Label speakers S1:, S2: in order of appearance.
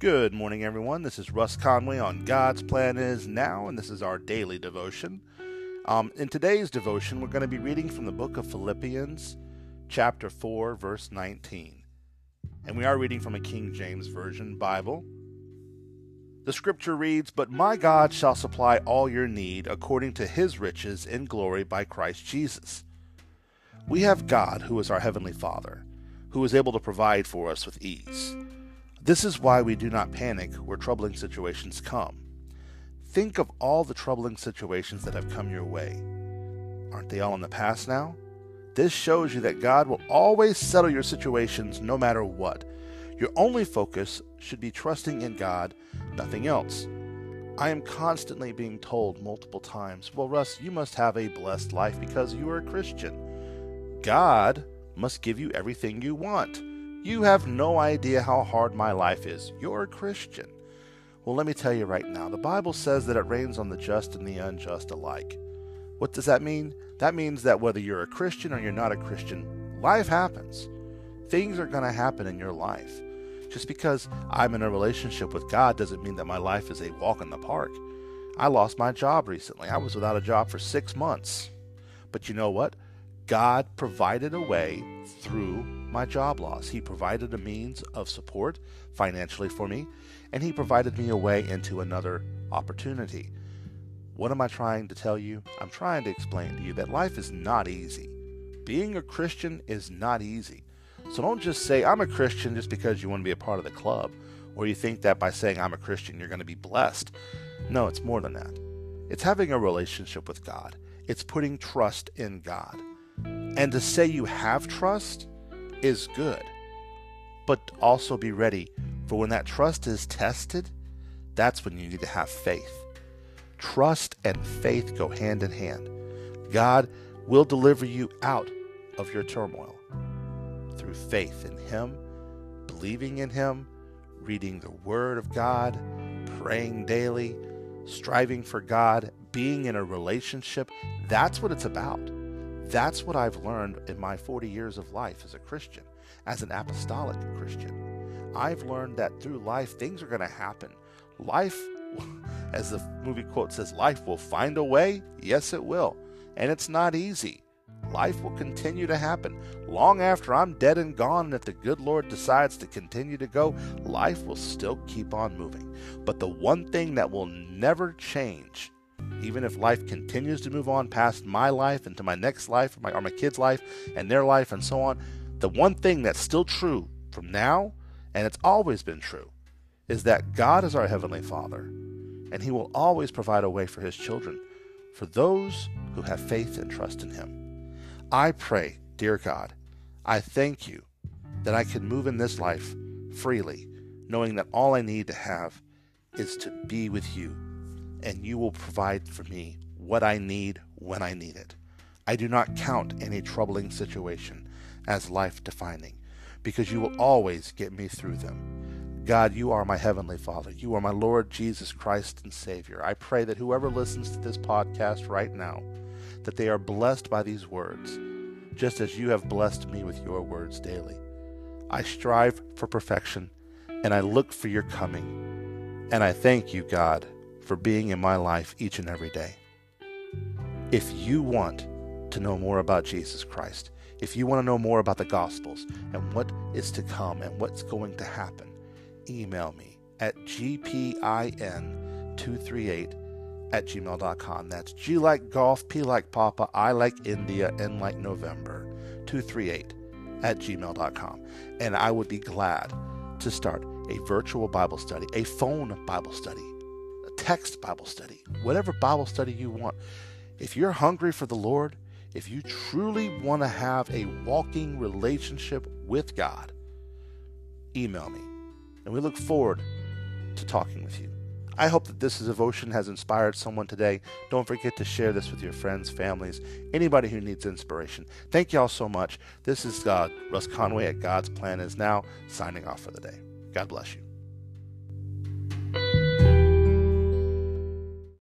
S1: Good morning, everyone. This is Russ Conway on God's Plan Is Now, and this is our daily devotion. Um, in today's devotion, we're going to be reading from the book of Philippians, chapter 4, verse 19. And we are reading from a King James Version Bible. The scripture reads, But my God shall supply all your need according to his riches in glory by Christ Jesus. We have God, who is our Heavenly Father, who is able to provide for us with ease. This is why we do not panic where troubling situations come. Think of all the troubling situations that have come your way. Aren't they all in the past now? This shows you that God will always settle your situations no matter what. Your only focus should be trusting in God, nothing else. I am constantly being told multiple times, Well, Russ, you must have a blessed life because you are a Christian. God must give you everything you want. You have no idea how hard my life is. You're a Christian. Well, let me tell you right now the Bible says that it rains on the just and the unjust alike. What does that mean? That means that whether you're a Christian or you're not a Christian, life happens. Things are going to happen in your life. Just because I'm in a relationship with God doesn't mean that my life is a walk in the park. I lost my job recently. I was without a job for six months. But you know what? God provided a way through my job loss. He provided a means of support financially for me, and He provided me a way into another opportunity. What am I trying to tell you? I'm trying to explain to you that life is not easy. Being a Christian is not easy. So don't just say, I'm a Christian just because you want to be a part of the club, or you think that by saying I'm a Christian, you're going to be blessed. No, it's more than that. It's having a relationship with God, it's putting trust in God. And to say you have trust is good, but also be ready for when that trust is tested, that's when you need to have faith. Trust and faith go hand in hand. God will deliver you out of your turmoil through faith in Him, believing in Him, reading the Word of God, praying daily, striving for God, being in a relationship. That's what it's about. That's what I've learned in my 40 years of life as a Christian, as an apostolic Christian. I've learned that through life, things are going to happen. Life, as the movie quote says, life will find a way. Yes, it will. And it's not easy. Life will continue to happen. Long after I'm dead and gone, and if the good Lord decides to continue to go, life will still keep on moving. But the one thing that will never change even if life continues to move on past my life into my next life or my, or my kids' life and their life and so on, the one thing that's still true from now, and it's always been true, is that God is our Heavenly Father, and He will always provide a way for His children, for those who have faith and trust in Him. I pray, dear God, I thank you that I can move in this life freely, knowing that all I need to have is to be with you and you will provide for me what I need when I need it. I do not count any troubling situation as life defining, because you will always get me through them. God, you are my Heavenly Father. You are my Lord Jesus Christ and Savior. I pray that whoever listens to this podcast right now, that they are blessed by these words, just as you have blessed me with your words daily. I strive for perfection, and I look for your coming. And I thank you, God, for being in my life each and every day. If you want to know more about Jesus Christ, if you want to know more about the Gospels and what is to come and what's going to happen, email me at gpin238 at gmail.com. That's G like golf, P like Papa, I like India, N like November, 238 at gmail.com. And I would be glad to start a virtual Bible study, a phone Bible study text Bible study, whatever Bible study you want. If you're hungry for the Lord, if you truly want to have a walking relationship with God, email me. And we look forward to talking with you. I hope that this devotion has inspired someone today. Don't forget to share this with your friends, families, anybody who needs inspiration. Thank you all so much. This is uh, Russ Conway at God's Plan Is Now, signing off for the day. God bless you.